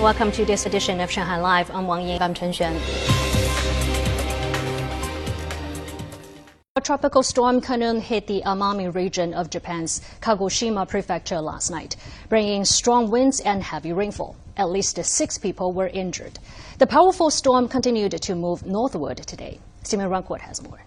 Welcome to this edition of Shanghai Live. I'm Wang Ying. I'm Chen Xuan. A tropical storm Khanun hit the Amami region of Japan's Kagoshima prefecture last night, bringing strong winds and heavy rainfall. At least six people were injured. The powerful storm continued to move northward today. Simon Rancourt has more.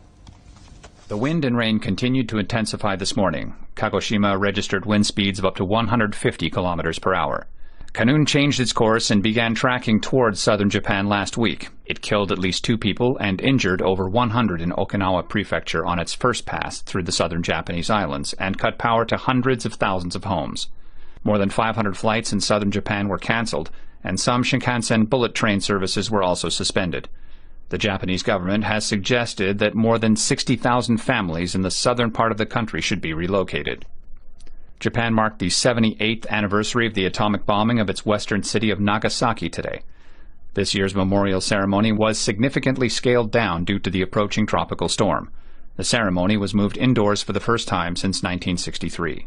The wind and rain continued to intensify this morning. Kagoshima registered wind speeds of up to 150 kilometers per hour. Khanun changed its course and began tracking towards southern Japan last week. It killed at least two people and injured over 100 in Okinawa Prefecture on its first pass through the southern Japanese islands and cut power to hundreds of thousands of homes. More than 500 flights in southern Japan were cancelled, and some Shinkansen bullet train services were also suspended. The Japanese government has suggested that more than 60,000 families in the southern part of the country should be relocated. Japan marked the 78th anniversary of the atomic bombing of its western city of Nagasaki today. This year's memorial ceremony was significantly scaled down due to the approaching tropical storm. The ceremony was moved indoors for the first time since 1963.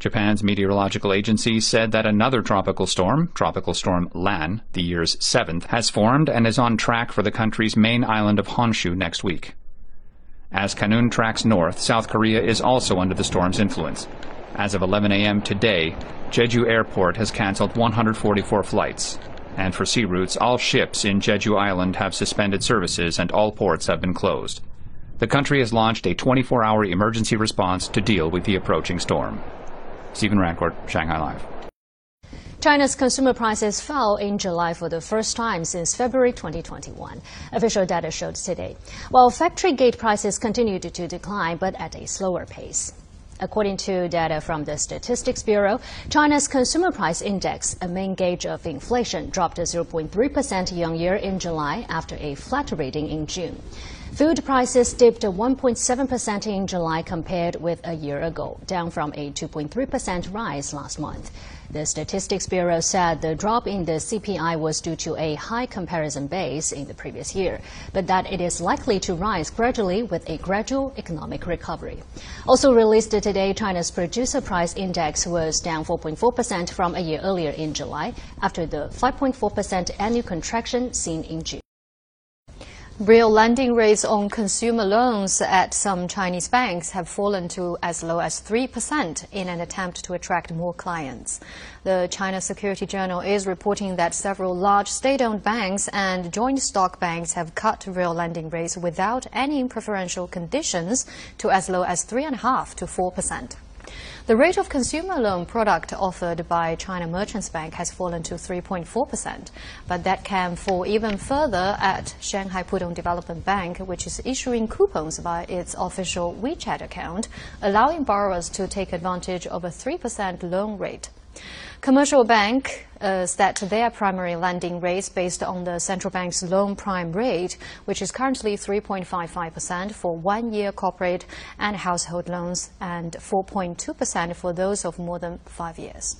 Japan's meteorological agency said that another tropical storm, Tropical Storm Lan, the year's seventh, has formed and is on track for the country's main island of Honshu next week. As Khanun tracks north, South Korea is also under the storm's influence. As of 11 a.m. today, Jeju Airport has canceled 144 flights. And for sea routes, all ships in Jeju Island have suspended services and all ports have been closed. The country has launched a 24 hour emergency response to deal with the approaching storm. Stephen Rancourt, Shanghai Live. China's consumer prices fell in July for the first time since February 2021. Official data showed today, while factory gate prices continued to decline, but at a slower pace. According to data from the Statistics Bureau, China's consumer price index, a main gauge of inflation, dropped 0.3% year on year in July after a flat reading in June. Food prices dipped 1.7% in July compared with a year ago, down from a 2.3% rise last month. The Statistics Bureau said the drop in the CPI was due to a high comparison base in the previous year, but that it is likely to rise gradually with a gradual economic recovery. Also released today, China's producer price index was down 4.4% from a year earlier in July after the 5.4% annual contraction seen in June. Real lending rates on consumer loans at some Chinese banks have fallen to as low as 3% in an attempt to attract more clients. The China Security Journal is reporting that several large state-owned banks and joint stock banks have cut real lending rates without any preferential conditions to as low as 3.5 to 4%. The rate of consumer loan product offered by China Merchants Bank has fallen to 3.4%, but that can fall even further at Shanghai Pudong Development Bank, which is issuing coupons by its official WeChat account, allowing borrowers to take advantage of a 3% loan rate. Commercial Bank uh, set their primary lending rates based on the central bank's loan prime rate, which is currently 3.55% for one-year corporate and household loans and 4.2% for those of more than five years.